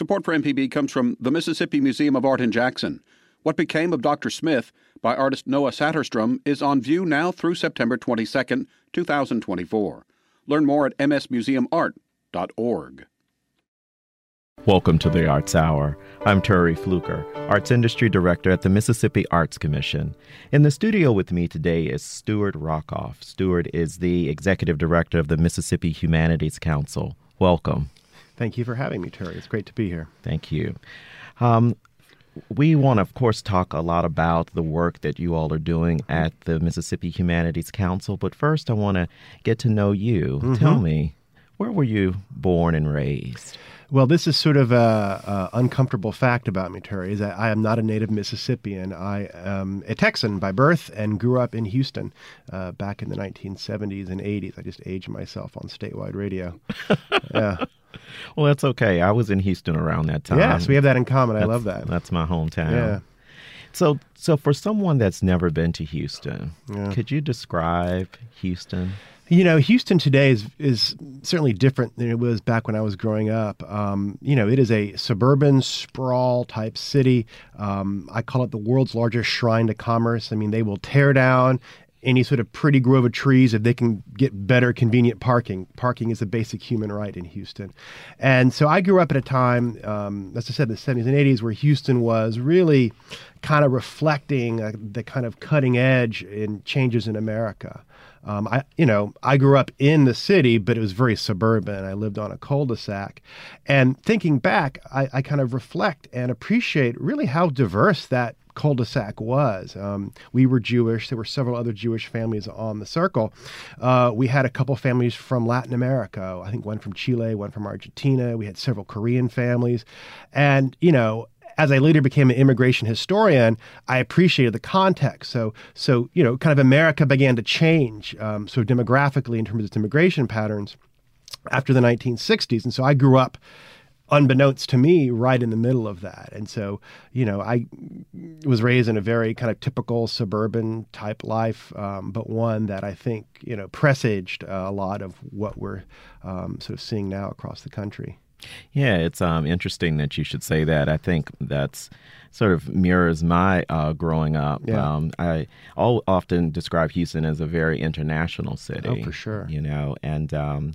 Support for MPB comes from the Mississippi Museum of Art in Jackson. What Became of Dr. Smith by artist Noah Saterstrom is on view now through September 22, 2024. Learn more at msmuseumart.org. Welcome to the Arts Hour. I'm Terry Fluker, Arts Industry Director at the Mississippi Arts Commission. In the studio with me today is Stuart Rockoff. Stuart is the Executive Director of the Mississippi Humanities Council. Welcome. Thank you for having me, Terry. It's great to be here. Thank you. Um, we want to, of course, talk a lot about the work that you all are doing at the Mississippi Humanities Council, but first I want to get to know you. Mm-hmm. Tell me, where were you born and raised? Well, this is sort of a, a, uncomfortable fact about me, Terry, is that I am not a native Mississippian. I am a Texan by birth and grew up in Houston uh, back in the 1970s and 80s. I just aged myself on statewide radio. yeah. Well, that's okay. I was in Houston around that time. Yes, we have that in common. That's, I love that. That's my hometown. Yeah. So, so for someone that's never been to Houston, yeah. could you describe Houston? You know, Houston today is is certainly different than it was back when I was growing up. Um, you know, it is a suburban sprawl type city. Um, I call it the world's largest shrine to commerce. I mean, they will tear down any sort of pretty grove of trees if they can get better convenient parking. Parking is a basic human right in Houston. And so I grew up at a time, um, as I said, the 70s and 80s, where Houston was really kind of reflecting uh, the kind of cutting edge in changes in America. Um, I, you know, I grew up in the city, but it was very suburban. I lived on a cul-de-sac, and thinking back, I, I kind of reflect and appreciate really how diverse that cul-de-sac was. Um, we were Jewish. There were several other Jewish families on the circle. Uh, we had a couple families from Latin America. I think one from Chile, one from Argentina. We had several Korean families, and you know, as I later became an immigration historian, I appreciated the context. So, so you know, kind of America began to change, um, so demographically in terms of its immigration patterns after the 1960s, and so I grew up unbeknownst to me, right in the middle of that. And so, you know, I was raised in a very kind of typical suburban type life, um, but one that I think, you know, presaged uh, a lot of what we're um, sort of seeing now across the country. Yeah, it's um, interesting that you should say that. I think that's sort of mirrors my uh, growing up. Yeah. Um, I all often describe Houston as a very international city. Oh, for sure. You know, and um,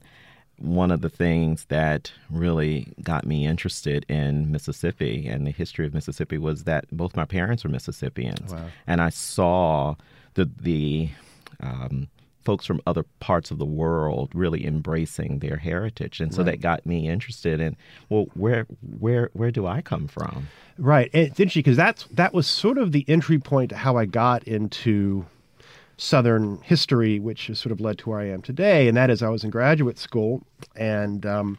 one of the things that really got me interested in Mississippi and the history of Mississippi was that both my parents were Mississippians, wow. and I saw the the um, folks from other parts of the world really embracing their heritage, and so right. that got me interested in well, where where where do I come from? Right, it's interesting because that's that was sort of the entry point to how I got into Southern history, which has sort of led to where I am today. And that is, I was in graduate school and um,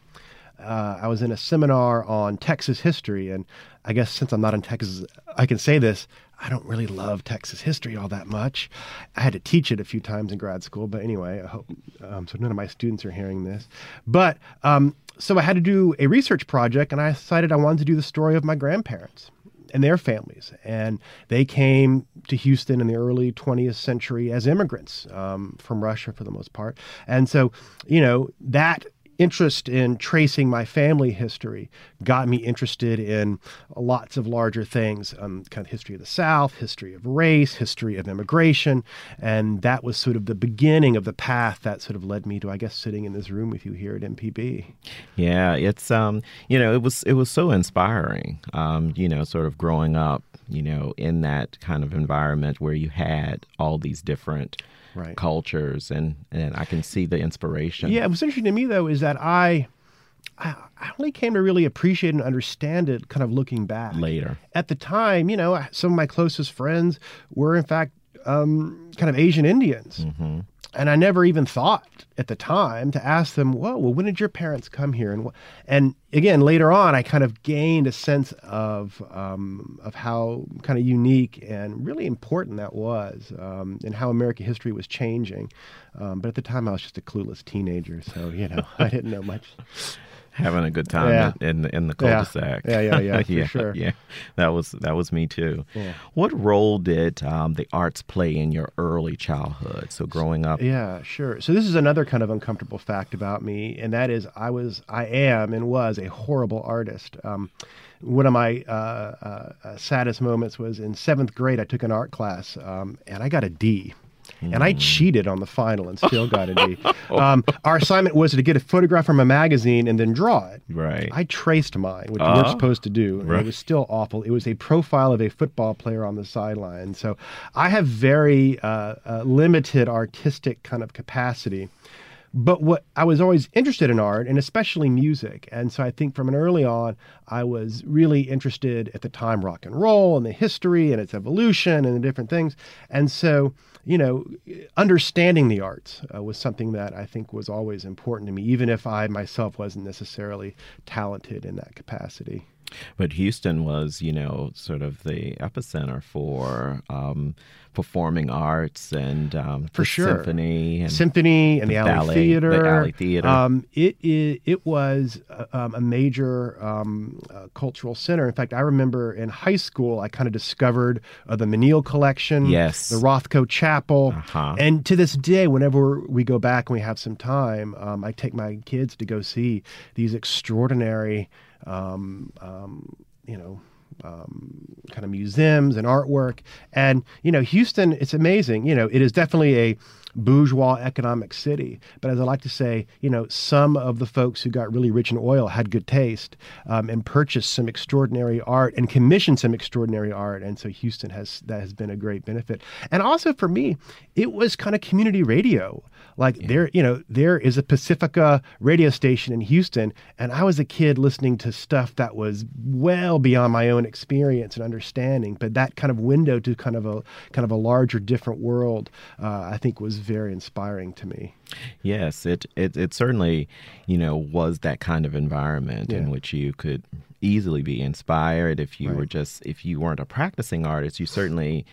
uh, I was in a seminar on Texas history. And I guess since I'm not in Texas, I can say this. I don't really love Texas history all that much. I had to teach it a few times in grad school, but anyway, I hope um, so. None of my students are hearing this, but um, so I had to do a research project, and I decided I wanted to do the story of my grandparents and their families. And they came to Houston in the early 20th century as immigrants um, from Russia for the most part. And so, you know, that interest in tracing my family history got me interested in lots of larger things um, kind of history of the south history of race history of immigration and that was sort of the beginning of the path that sort of led me to i guess sitting in this room with you here at mpb yeah it's um you know it was it was so inspiring um you know sort of growing up you know in that kind of environment where you had all these different right. cultures, and and I can see the inspiration. Yeah, what's interesting to me though is that I. I only came to really appreciate and understand it kind of looking back. Later. At the time, you know, some of my closest friends were, in fact, um, kind of Asian Indians. Mm-hmm. And I never even thought at the time to ask them, "Whoa, well, when did your parents come here?" And and again, later on, I kind of gained a sense of um, of how kind of unique and really important that was, um, and how American history was changing. Um, but at the time, I was just a clueless teenager, so you know, I didn't know much. Having a good time Yeah. in the in the cul-de-sac. Yeah, yeah, yeah, for yeah, sure. Yeah, that was that was me too. Yeah. What role did um, the arts play in your early childhood? So growing up, Yeah, sure. So this is another kind of uncomfortable fact about me, and that is I was, I am, and was a horrible artist. Um, one of my uh, uh, uh, saddest moments was in seventh grade. I took an art class, um, and I got a D. And I cheated on the final and still got a D. Um, our assignment was to get a photograph from a magazine and then draw it. right? I traced mine, which Ah. we're supposed to do, and Right. it was still awful. It was a profile of a football player on the sideline. So I have very uh, uh, limited artistic kind of capacity. But what I was always interested in art and especially music. And so I think from an early on, I was really interested at the time rock and roll and the history and its evolution and the different things. And so, you know, understanding the arts uh, was something that I think was always important to me, even if I myself wasn't necessarily talented in that capacity. But Houston was, you know, sort of the epicenter for um, performing arts and um, For sure. symphony and Symphony and the the, Alley ballet- Theater. the Alley Theater. Um, it, it it was uh, um, a major um, uh, cultural center. In fact, I remember in high school, I kind of discovered uh, the Menil collection, Yes. the Rothko Chapel, Uh-huh. and to this day, whenever we go back and we have some time, um, I take my kids to go see these extraordinary, um, um, you know. Um, kind of museums and artwork, and you know, Houston. It's amazing. You know, it is definitely a bourgeois economic city. But as I like to say, you know, some of the folks who got really rich in oil had good taste um, and purchased some extraordinary art and commissioned some extraordinary art. And so Houston has that has been a great benefit. And also for me, it was kind of community radio. Like there, you know, there is a Pacifica radio station in Houston, and I was a kid listening to stuff that was well beyond my own experience and understanding. But that kind of window to kind of a kind of a larger, different world, uh, I think, was very inspiring to me. Yes, it, it it certainly, you know, was that kind of environment in which you could easily be inspired. If you Right. were just if you weren't a practicing artist, you certainly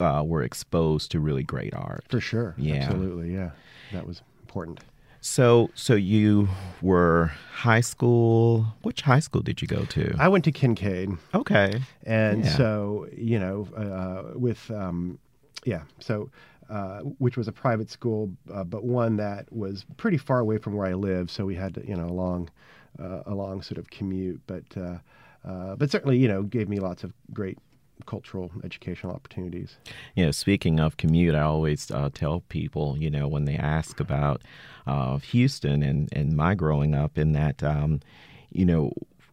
uh, were exposed to really great art. For sure. Yeah. Absolutely. Yeah. That was important. So so you were high school. Which high school did you go to? I went to Kincaid. okay. And Yeah. so, you know, uh, with, um, yeah, so, uh, which was a private school, uh, but one that was pretty far away from where I live. So we had, to, you know, a long, uh, a long sort of commute, but, uh, uh, but certainly, you know, gave me lots of great cultural educational opportunities. You know, speaking of commute, I always uh, tell people, you know, when they ask about uh, Houston and, and my growing up, in that, um, you know,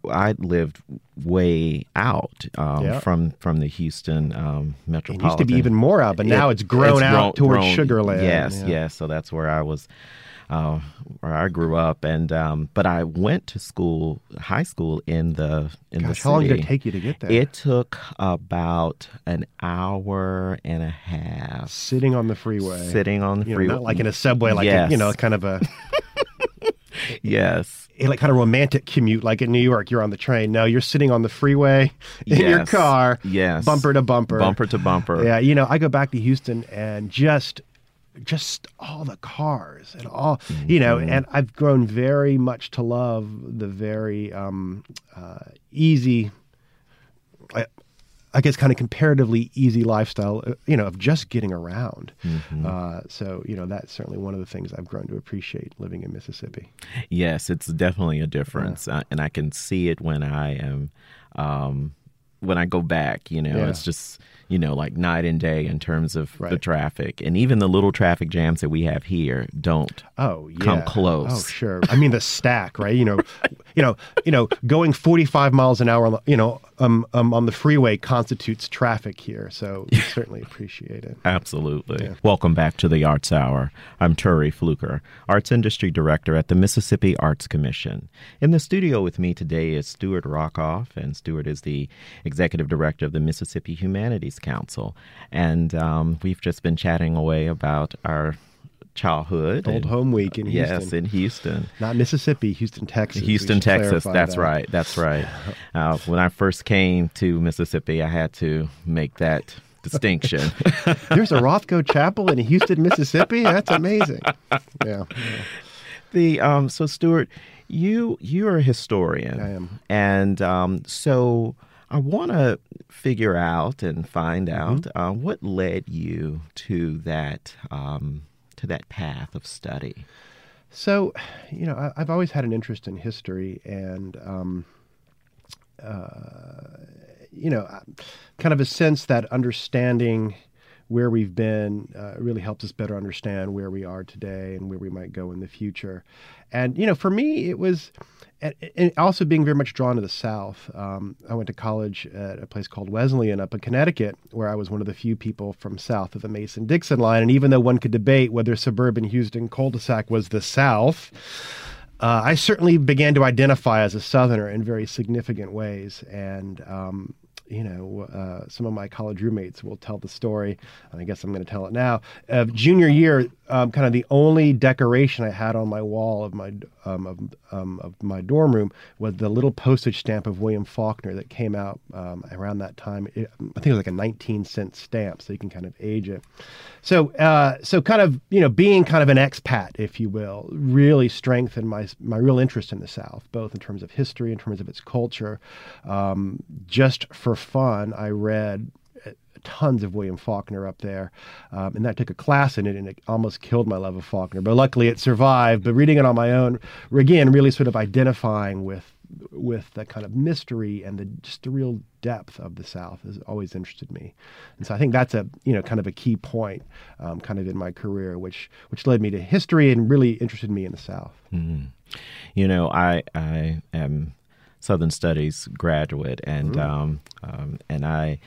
I lived way out um, Yeah. from from the Houston um, metropolitan. It used to be even more out, but now It- it's grown out towards grown- Sugar Land. Yes, Yeah. yes. So that's where I was, uh, where I grew up, and um, but I went to school, high school in the in Gosh, the how long did it take you to get there? It took about an hour and a half Sitting on the freeway. sitting on the you know, freeway. not like in a subway, like, a, you know, kind of a. yes, a, like kind of romantic commute, like in New York, you're on the train. No, you're sitting on the freeway in your car, yes, bumper to bumper, bumper to bumper. Yeah, you know, I go back to Houston and just, just all the cars and all, you know, Mm-hmm. and I've grown very much to love the very um, uh, easy. I, I guess kind of comparatively easy lifestyle, uh, you know, of just getting around. Mm-hmm. Uh, so, you know, that's certainly one of the things I've grown to appreciate living in Mississippi. Yes, it's definitely a difference, uh, and I can see it when I am, um, when I go back. You know, Yeah. it's just you know like night and day in terms of the traffic, and even the little traffic jams that we have here don't. Oh, yeah. Come close. Oh, sure. I mean the stack, right? You know, you know, you know, going 45 miles an hour, on the- you know, um, um, on the freeway constitutes traffic here. So we certainly appreciate it. Absolutely. Welcome back to the Arts Hour. I'm Turi Fluker, Arts Industry Director at the Mississippi Arts Commission. In the studio with me today is Stuart Rockoff, and Stuart is the Executive Director of the Mississippi Humanities Council. And um, we've just been chatting away about our childhood. Old and- home week in Yes, in Houston. Not Mississippi, Houston, Texas. Houston, Texas. That's that. right. That's right. Uh, when I first came to Mississippi, I had to make that distinction. There's a Rothko Chapel in Houston, Mississippi. That's amazing. Yeah. the um, so Stuart, You you're a historian. I am. And um, so I want to figure out and find Mm-hmm. out uh, what led you to that um, to that path of study. So, you know, I, I've always had an interest in history, and um, uh, you know, kind of a sense that understanding where we've been uh, really helps us better understand where we are today and where we might go in the future. And you know, for me, it was, and, also being very much drawn to the South. Um, I went to college at a place called Wesleyan up in Connecticut, where I was one of the few people from south of the Mason-Dixon line. And even though one could debate whether suburban Houston cul-de-sac was the South. Uh, I certainly began to identify as a Southerner in very significant ways, and um, you know, uh, some of my college roommates will tell the story, and I guess I'm going to tell it now. Of junior year, um, kind of the only decoration I had on my wall of my um, of, um, of my dorm room was the little postage stamp of William Faulkner that came out um, around that time. It, I think it was like a 19 cent stamp, so you can kind of age it. So, uh, so kind of you know, being kind of an expat, if you will, really strengthened my my real interest in the South, both in terms of history, in terms of its culture. Um, just for fun, I read uh, tons of William Faulkner up there, um, and I took a class in it, and it almost killed my love of Faulkner. But luckily, it survived. But reading it on my own, again, really sort of identifying with with the kind of mystery and the just the real depth of the South has always interested me, and so I think that's a you know kind of a key point, um, kind of in my career, which which led me to history and really interested me in the South. Mm. You know, I I am Southern Studies graduate, and um, um, and I,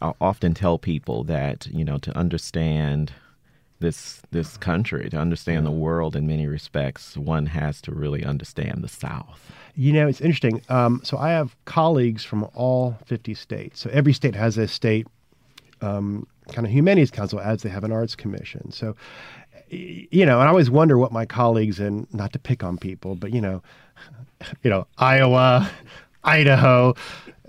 I often tell people that you know to understand this this country, to understand the world in many respects, one has to really understand the South. You know, it's interesting. Um, so I have colleagues from all 50 states. So every state has a state um, kind of humanities council as they have an arts commission. So, you know, and I always wonder what my colleagues and not to pick on people, but, you know, you know, Iowa, Idaho,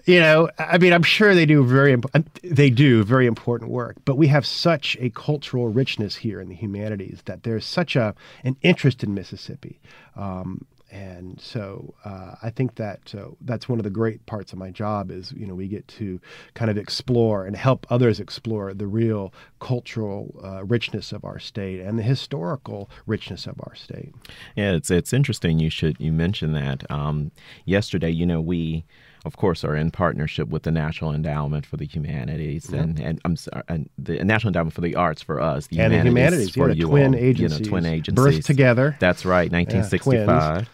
you know, I mean, I'm sure they do very, they do very important work, but we have such a cultural richness here in the humanities that there's such a an interest in Mississippi. Um, and so uh, I think that uh, that's one of the great parts of my job is you know we get to kind of explore and help others explore the real cultural uh, richness of our state and the historical richness of our state. Yeah, it's it's interesting. You should you mentioned that um, yesterday. You know, we of course are in partnership with the National Endowment for the Humanities and and I'm sorry, and the National Endowment for the Arts for us, the And the humanities, for yeah, you twin all, agencies. you know, twin agencies Birthed together. That's right, 1965. twins.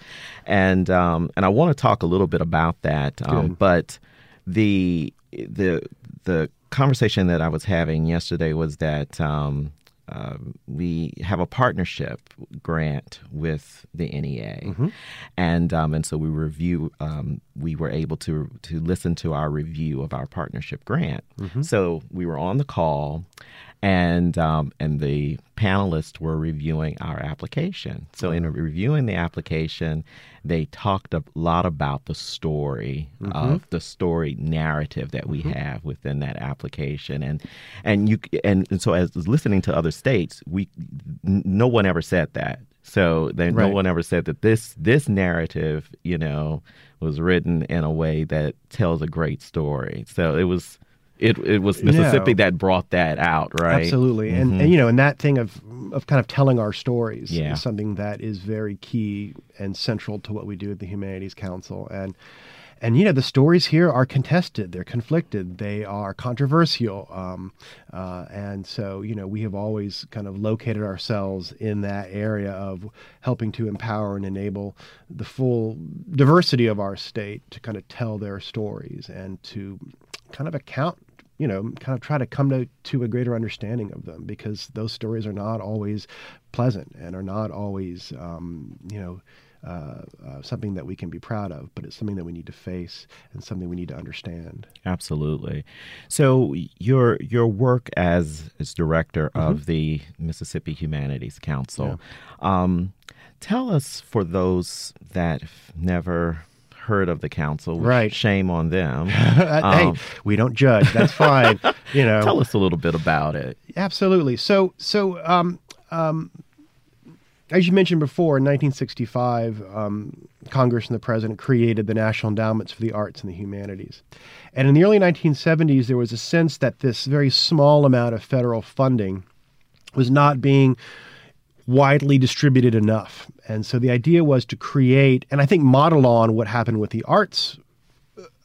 and um, and I want to talk a little bit about that. Um, but the the the conversation that I was having yesterday was that um, uh, we have a partnership grant with the NEA, Mm-hmm. and um, and so we review. Um, we were able to to listen to our review of our partnership grant. Mm-hmm. So we were on the call, and um, and the panelists were reviewing our application. So in reviewing the application, they talked a lot about the story of the story narrative that we have within that application, and and you and, and so as listening to other states, we no one ever said that. So then no one ever said that this this narrative, you know, was written in a way that tells a great story. So it was it it was Mississippi No. that brought that out, right? Absolutely, and, Mhm. and you know, and that thing of of kind of telling our stories Yeah. is something that is very key and central to what we do at the Humanities Council, and and you know, the stories here are contested, they're conflicted, they are controversial, um, uh, and so you know, we have always kind of located ourselves in that area of helping to empower and enable the full diversity of our state to kind of tell their stories and to kind of account you know, kind of try to come to, to a greater understanding of them because those stories are not always pleasant and are not always, um, you know, uh, uh, something that we can be proud of, but it's something that we need to face and something we need to understand. Absolutely. So your your work as as director of the Mississippi Humanities Council, um, tell us for those that never heard of the council, which Right. Shame on them. hey, Um, we don't judge. That's fine. you know, Tell us a little bit about it. Absolutely. So, so um, um, as you mentioned before, in 1965, um, Congress and the president created the National Endowments for the Arts and the Humanities. And in the early 1970s, there was a sense that this very small amount of federal funding was not being widely distributed enough. And so the idea was to create, and I think model on what happened with the arts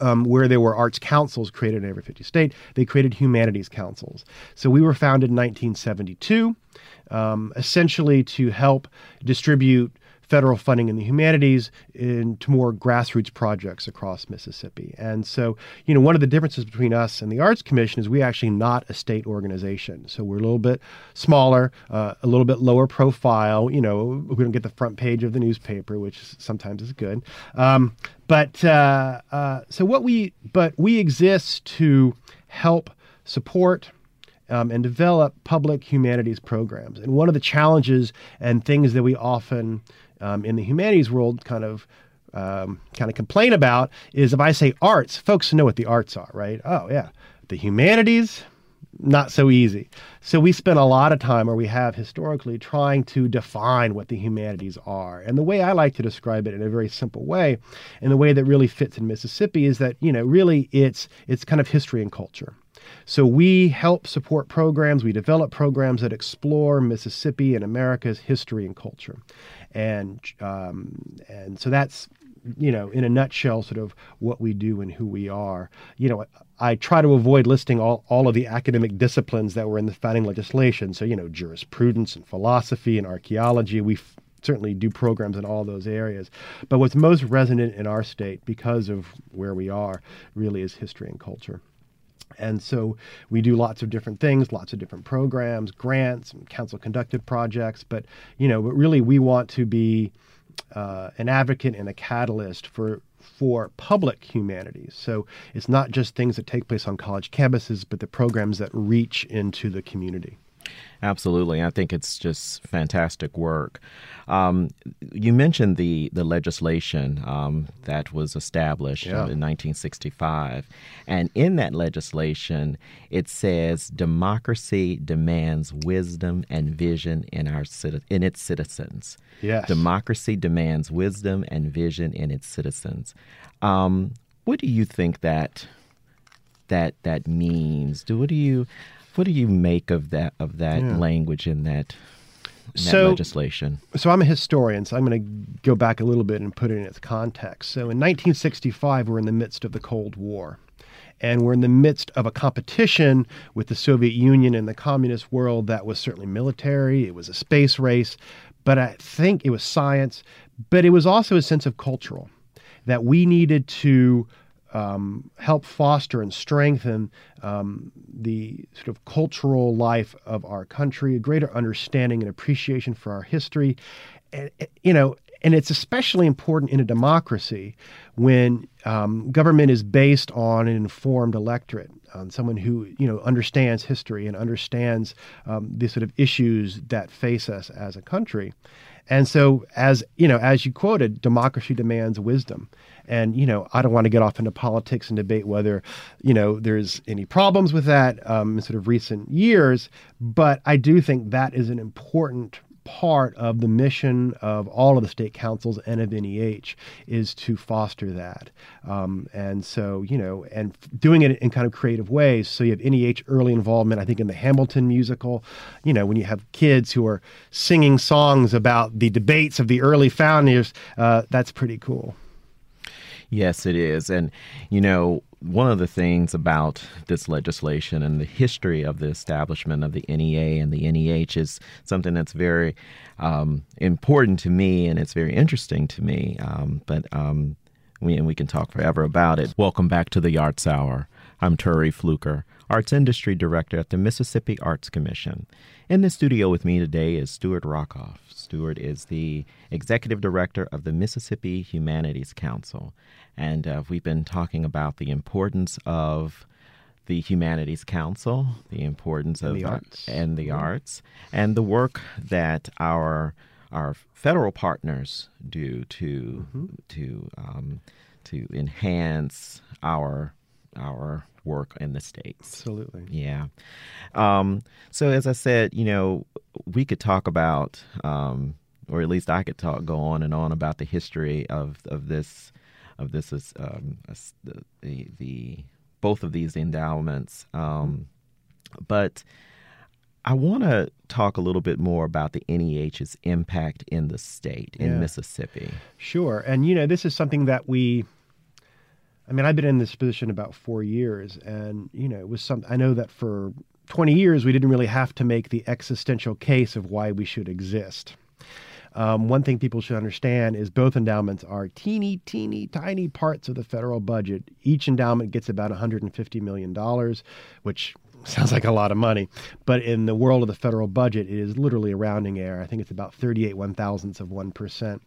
um, where there were arts councils created in every 50 state, they created humanities councils. So we were founded in 1972, um, essentially to help distribute federal funding in the humanities into more grassroots projects across Mississippi. And so, you know, one of the differences between us and the Arts Commission is we actually not a state organization. So we're a little bit smaller, uh, a little bit lower profile. You know, we don't get the front page of the newspaper, which sometimes is good. Um, but uh, uh, so what we, but we exist to help support um, and develop public humanities programs. And one of the challenges and things that we often um, in the humanities world kind of um, kind of complain about is if I say arts, folks know what the arts are, right? Oh yeah, the humanities, not so easy. So we spend a lot of time, or we have historically, trying to define what the humanities are. And the way I like to describe it in a very simple way, and the way that really fits in Mississippi, is that you know really it's it's kind of history and culture. So we help support programs, we develop programs that explore Mississippi and America's history and culture. And um, and so that's you know, in a nutshell, sort of what we do and who we are. You know, I try to avoid listing all, all of the academic disciplines that were in the founding legislation. So, you know, jurisprudence and philosophy and archaeology. We f- certainly do programs in all those areas. But what's most resonant in our state, because of where we are, really is history and culture. And so we do lots of different things, lots of different programs, grants, and council conducted projects. But, you know, but really we want to be uh, an advocate and a catalyst for for public humanities. So it's not just things that take place on college campuses, but the programs that reach into the community. Absolutely. I think it's just fantastic work. Um, you mentioned the, the legislation um, that was established yeah. in 1965. And in that legislation, it says democracy demands wisdom and vision in, our, in its citizens. Yes. Democracy demands wisdom and vision in its citizens. Um, what do you think that that that means? Do what do you what do you make of that of that yeah. language in that, in so, that legislation? So I'm a historian, so I'm going to go back a little bit and put it in its context. So in 1965, we're in the midst of the Cold War. And we're in the midst of a competition with the Soviet Union and the communist world that was certainly military, it was a space race, but I think it was science, but it was also a sense of cultural that we needed to um, help foster and strengthen um, the sort of cultural life of our country, a greater understanding and appreciation for our history. And, you know, and it's especially important in a democracy when um, government is based on an informed electorate, on someone who you know understands history and understands um, the sort of issues that face us as a country. And so, as you know, as you quoted, democracy demands wisdom. And you know, I don't want to get off into politics and debate whether you know there's any problems with that um, in sort of recent years, but I do think that is an important part of the mission of all of the state councils and of NEH is to foster that. Um, and so, you know, and doing it in kind of creative ways. So you have NEH early involvement, I think, in the Hamilton musical. You know, when you have kids who are singing songs about the debates of the early founders, uh, that's pretty cool. Yes, it is. And, you know, one of the things about this legislation and the history of the establishment of the NEA and the NEH is something that's very um, important to me and it's very interesting to me. Um, but um, we, and we can talk forever about it. Welcome back to the Arts Hour. I'm Turi Fluker, Arts Industry Director at the Mississippi Arts Commission. In the studio with me today is Stuart Rockoff. Stuart is the Executive Director of the Mississippi Humanities Council. And uh, we've been talking about the importance of the Humanities Council, the importance of the arts, and the arts, and the work that our our federal partners do to mm-hmm. to um, to enhance our our work in the states. Absolutely. Yeah. Um, so as I said, you know, we could talk about um, or at least I could talk, go on and on about the history of of this, of this is um, the the both of these endowments. Um, but I want to talk a little bit more about the NEH's impact in the state, in yeah. Mississippi. Sure. And, you know, this is something that we, I mean, I've been in this position about four years, and, you know, it was some, I know that for 20 years we didn't really have to make the existential case of why we should exist. Um, one thing people should understand is both endowments are teeny, teeny, tiny parts of the federal budget. Each endowment gets about $150 million, which sounds like a lot of money, but in the world of the federal budget, it is literally a rounding error. I think it's about 38 one thousandths of 1%.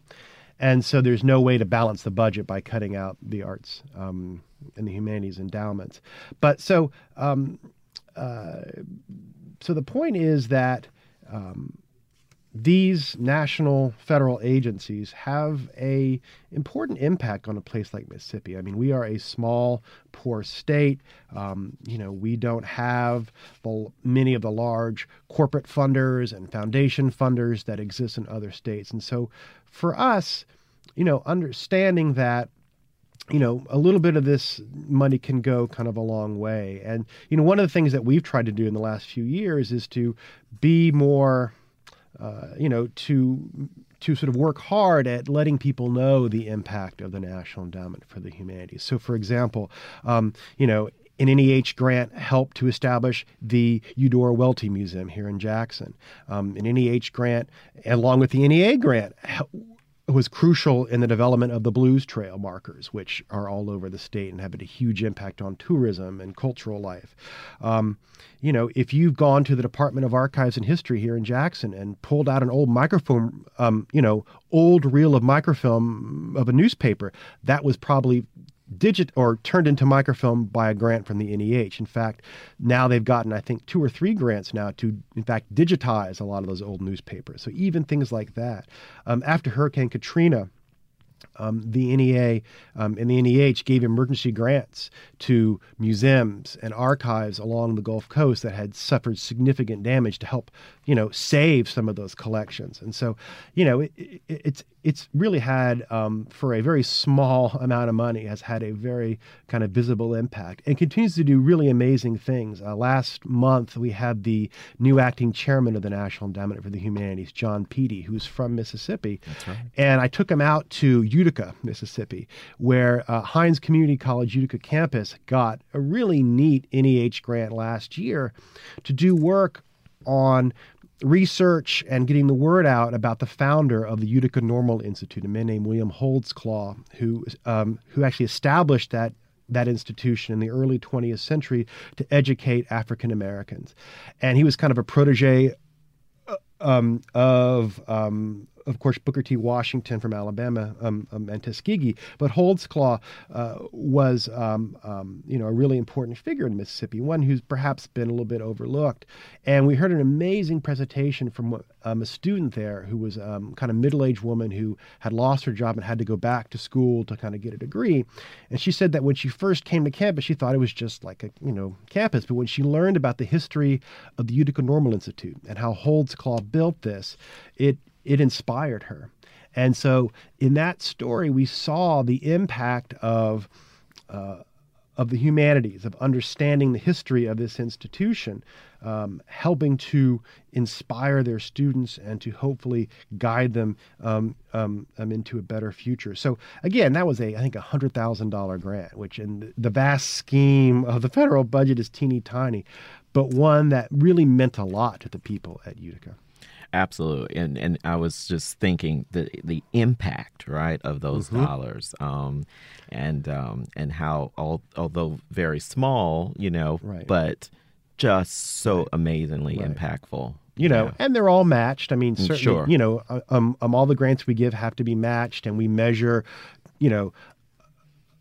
And so there's no way to balance the budget by cutting out the arts um, and the humanities endowments. But so, um, uh, so the point is that um, these national federal agencies have a important impact on a place like Mississippi. I mean, we are a small, poor state. Um, you know, we don't have the, many of the large corporate funders and foundation funders that exist in other states. And so, for us, you know, understanding that you know, a little bit of this money can go kind of a long way. And, you know, one of the things that we've tried to do in the last few years is to be more uh, you know, to to sort of work hard at letting people know the impact of the National Endowment for the Humanities. So, for example, um, you know, an NEH grant helped to establish the Eudora Welty Museum here in Jackson. Um, an NEH grant, along with the NEA grant, was crucial in the development of the Blues Trail markers, which are all over the state and have had a huge impact on tourism and cultural life. Um, you know, if you've gone to the Department of Archives and History here in Jackson and pulled out an old microfilm, um, you know, old reel of microfilm of a newspaper, that was probably digit or turned into microfilm by a grant from the NEH. In fact, now they've gotten, I think, two or three grants now to, in fact, digitize a lot of those old newspapers. So even things like that. Um, after Hurricane Katrina, um, the NEA um, and the NEH gave emergency grants to museums and archives along the Gulf Coast that had suffered significant damage to help, you know, save some of those collections. And so, you know, it, it, it's it's really had um, for a very small amount of money has had a very kind of visible impact and continues to do really amazing things. Uh, last month we had the new acting chairman of the National Endowment for the Humanities, Jon Peede, who's from Mississippi, That's right. and I took him out to Utica, Mississippi, where uh, Hinds Community College Utica campus got a really neat NEH grant last year to do work on research and getting the word out about the founder of the Utica Normal Institute, a man named William Holtzclaw, who um, who actually established that that institution in the early 20th century to educate African Americans, and he was kind of a protege uh, um, of um, of course, Booker T. Washington from Alabama um, um, and Tuskegee, but Holtzclaw uh, was, um, um, you know, a really important figure in Mississippi, one who's perhaps been a little bit overlooked. And we heard an amazing presentation from um, a student there who was um, kind of middle-aged woman who had lost her job and had to go back to school to kind of get a degree. And she said that when she first came to campus, she thought it was just like a, you know, campus. But when she learned about the history of the Utica Normal Institute and how Holtzclaw built this, it it inspired her. And so in that story, we saw the impact of, uh, of the humanities, of understanding the history of this institution, um, helping to inspire their students and to hopefully guide them um, um, um into a better future. So again, that was a I think a hundred thousand dollar grant, which in the vast scheme of the federal budget is teeny tiny, but one that really meant a lot to the people at Utica. Absolutely, and and I was just thinking the the impact right of those mm-hmm. dollars, um, and um, and how all, although very small, you know, right. but just so right. amazingly right. impactful. You know, yeah. and they're all matched. I mean, mm, certainly, sure. you know, uh, um, um, all the grants we give have to be matched, and we measure, you know,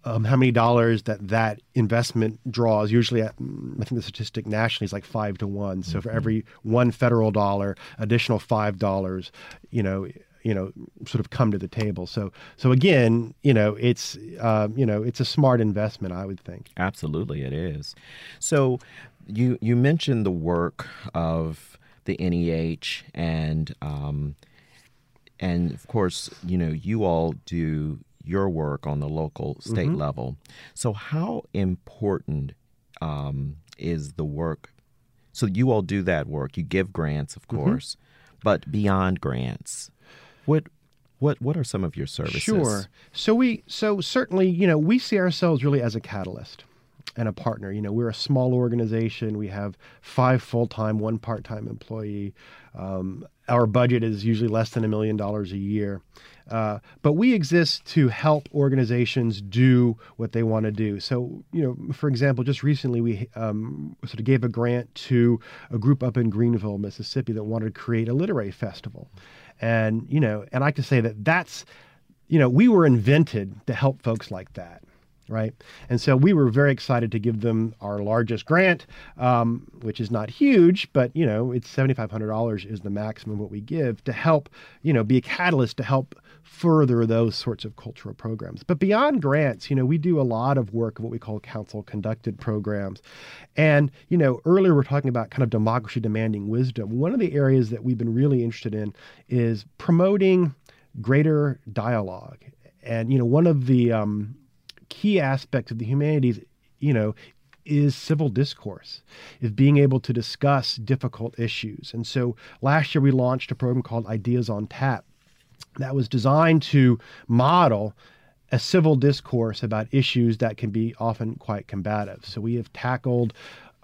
um, how many dollars that that investment draws. Usually, at, I think the statistic nationally is like five to one. So mm-hmm. for every one federal dollar, additional five dollars, you know, you know, sort of come to the table. So so again, you know, it's uh, you know, it's a smart investment, I would think. Absolutely, it is. So you you mentioned the work of the NEH and um, and of course, you know, you all do your work on the local state Mm-hmm. level. So, how important um, is the work? So, you all do that work. You give grants, of Mm-hmm. course, but beyond grants, what what what are some of your services? Sure. So we so certainly, you know, we see ourselves really as a catalyst and a partner. You know, we're a small organization. We have five full time, one part time employee. Um, our budget is usually less than a million dollars a year. Uh, but we exist to help organizations do what they want to do. So, you know, for example, just recently we um, sort of gave a grant to a group up in Greenville, Mississippi, that wanted to create a literary festival. And, you know, and I can say that that's, you know, we were invented to help folks like that right? And so we were very excited to give them our largest grant, um, which is not huge, but you know, it's seventy five hundred dollars is the maximum what we give to help, you know, be a catalyst to help further those sorts of cultural programs. But beyond grants, you know, we do a lot of work of what we call council conducted programs. And, you know, earlier we we're talking about kind of democracy demanding wisdom. One of the areas that we've been really interested in is promoting greater dialogue. And, you know, one of the um, key aspects of the humanities, you know, is civil discourse, is being able to discuss difficult issues. And so last year we launched a program called Ideas on Tap that was designed to model a civil discourse about issues that can be often quite combative. So we have tackled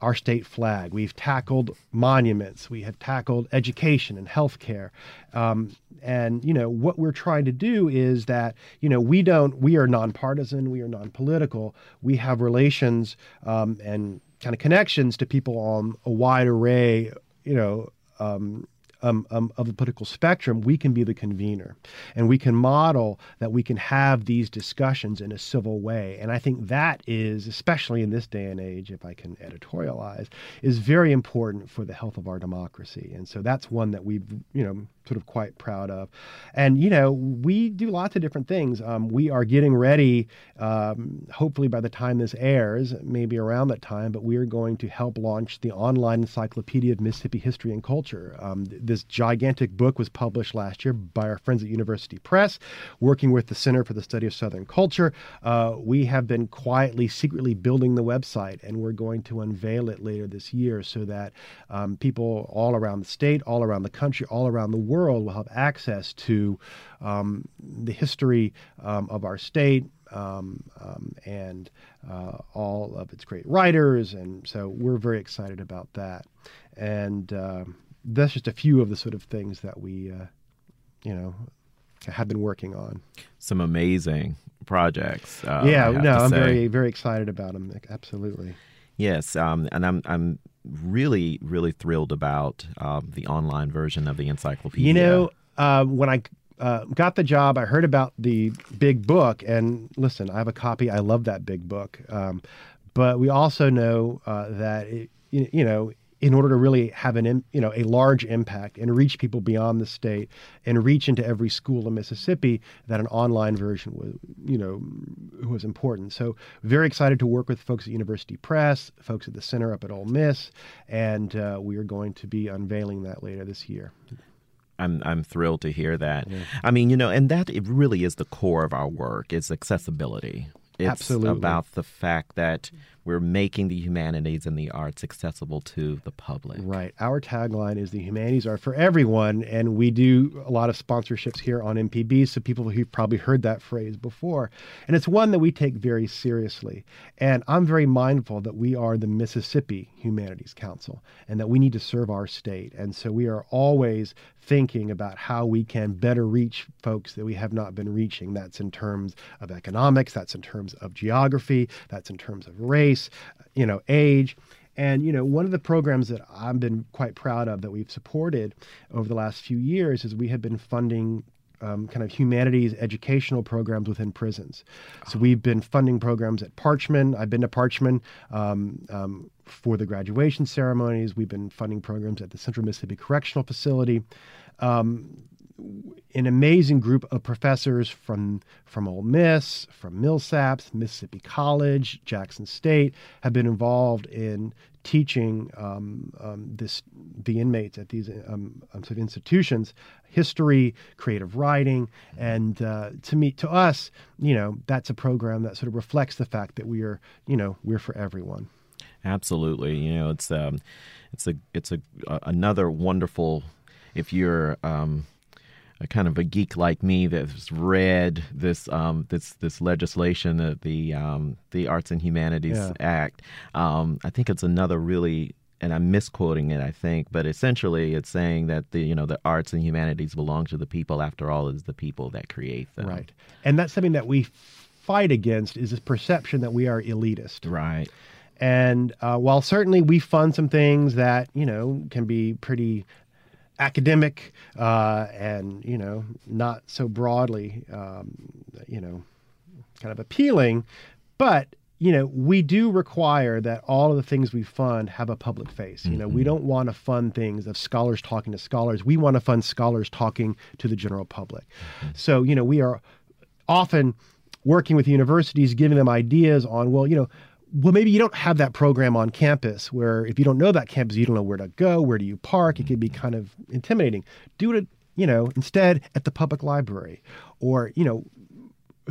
our state flag, we've tackled monuments, we have tackled education and healthcare. Um, and you know what we're trying to do is that you know we don't we are nonpartisan, we are non-political, we have relations um, and kind of connections to people on a wide array, you know. Um, um, um, of the political spectrum, we can be the convener and we can model that we can have these discussions in a civil way. And I think that is, especially in this day and age, if I can editorialize, is very important for the health of our democracy. And so that's one that we've, you know, sort of quite proud of. And, you know, we do lots of different things. Um, we are getting ready, um, hopefully by the time this airs, maybe around that time, but we are going to help launch the online encyclopedia of Mississippi history and culture. Um, this gigantic book was published last year by our friends at University Press, working with the Center for the Study of Southern Culture. Uh, we have been quietly, secretly building the website, and we're going to unveil it later this year so that um, people all around the state, all around the country, all around the world will have access to um, the history um, of our state. Um, um, and uh, all of its great writers, and so we're very excited about that. And um, that's just a few of the sort of things that we, uh, you know, have been working on. Some amazing projects. Uh, yeah, no, I'm say. very, very excited about them. Absolutely. Yes, um, and I'm I'm really really thrilled about um, the online version of the encyclopedia. You know, uh, when I uh, got the job, I heard about the big book, and listen, I have a copy. I love that big book, um, but we also know uh, that it, you you know. In order to really have an, you know, a large impact and reach people beyond the state and reach into every school in Mississippi, that an online version was, you know, was important. So very excited to work with folks at University Press, folks at the Center up at Ole Miss, and uh, we are going to be unveiling that later this year. I'm I'm thrilled to hear that. I mean, you know, and that it really is the core of our work. It's accessibility. It's Absolutely. about the fact that we're making the humanities and the arts accessible to the public. Right. Our tagline is the humanities are for everyone, and we do a lot of sponsorships here on MPB. So people who've probably heard that phrase before, and it's one that we take very seriously. And I'm very mindful that we are the Mississippi Humanities Council, and that we need to serve our state. And so we are always thinking about how we can better reach folks that we have not been reaching. That's in terms of economics. That's in terms of geography. That's in terms of race, uh, you know, age. And you know, one of the programs that I've been quite proud of that we've supported over the last few years is we have been funding um, kind of humanities educational programs within prisons. So we've been funding programs at Parchman. I've been to Parchman um, um, for the graduation ceremonies. We've been funding programs at the Central Mississippi Correctional Facility. An amazing group of professors from from Ole Miss, from Millsaps, Mississippi College, Jackson State have been involved in teaching um, um, this the inmates at these um, um, sort of institutions history, creative writing, and uh, to me, to us, you know, that's a program that sort of reflects the fact that we are, you know, we're for everyone. Absolutely, you know, it's um, it's a it's a, a another wonderful if you're um, a kind of a geek like me that's read this um, this this legislation, uh, the um, the Arts and Humanities yeah. Act. Um, I think it's another really and I'm misquoting it, I think, but essentially it's saying that the you know the arts and humanities belong to the people. After all, is the people that create them. Right, and that's something that we fight against is this perception that we are elitist. Right. And uh, while certainly we fund some things that you know can be pretty academic uh, and you know not so broadly um, you know kind of appealing but you know we do require that all of the things we fund have a public face you know mm-hmm. we don't want to fund things of scholars talking to scholars we want to fund scholars talking to the general public mm-hmm. so you know we are often working with universities giving them ideas on well you know well, maybe you don't have that program on campus where if you don't know that campus, you don't know where to go, where do you park. It can be mm-hmm. kind of intimidating. Do it, you know, instead at the public library. Or, you know,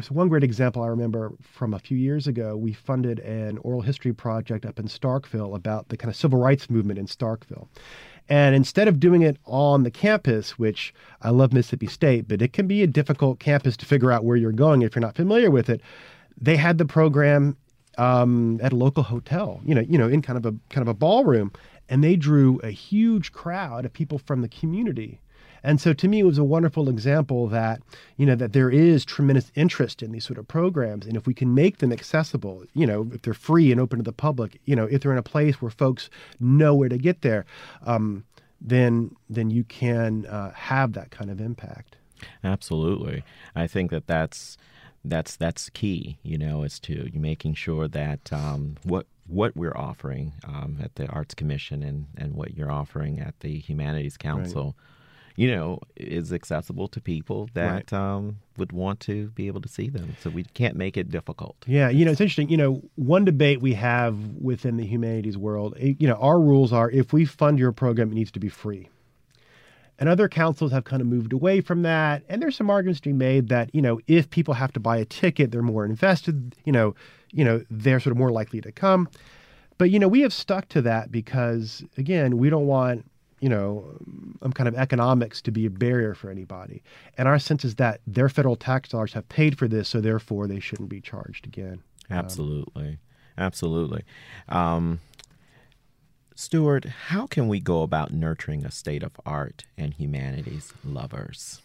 so one great example I remember from a few years ago, we funded an oral history project up in Starkville about the kind of civil rights movement in Starkville. And instead of doing it on the campus, which I love Mississippi State, but it can be a difficult campus to figure out where you're going if you're not familiar with it, they had the program um, at a local hotel, you know, you know, in kind of a kind of a ballroom, and they drew a huge crowd of people from the community. And so to me, it was a wonderful example that, you know, that there is tremendous interest in these sort of programs. And if we can make them accessible, you know, if they're free and open to the public, you know, if they're in a place where folks know where to get there, um, then then you can uh, have that kind of impact. Absolutely. I think that that's that's that's key. You know, as to you making sure that um, what what we're offering um, at the Arts Commission and and what you're offering at the Humanities Council. Right. You know, is accessible to people that right. um, would want to be able to see them. So we can't make it difficult. Yeah, you know, it's interesting. You know, one debate we have within the humanities world, eh, you know, our rules are if we fund your program, it needs to be free. And other councils have kind of moved away from that. And there's some arguments to be made that, you know, if people have to buy a ticket, they're more invested, you know, you know, they're sort of more likely to come. But, you know, we have stuck to that because, again, we don't want, you know, some kind of economics to be a barrier for anybody. And our sense is that their federal tax dollars have paid for this, so therefore they shouldn't be charged again. Absolutely. Um, Absolutely. Um, Stuart, how can we go about nurturing a state of art and humanities lovers?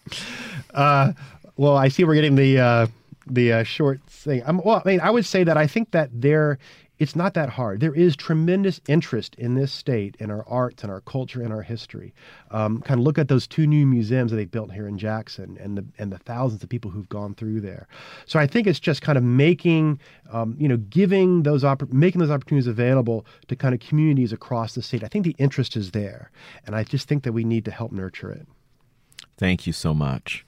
Uh, well, I see we're getting the uh, the uh, short thing. Um, well, I mean, I would say that I think that there it's not that hard. There is tremendous interest in this state, in our arts and our culture and our history. Um, kind of look at those two new museums that they built here in Jackson and the and the thousands of people who've gone through there. So I think it's just kind of making, um, you know, giving those making those opportunities available to kind of communities across the state. I think the interest is there, and I just think that we need to help nurture it. Thank you so much.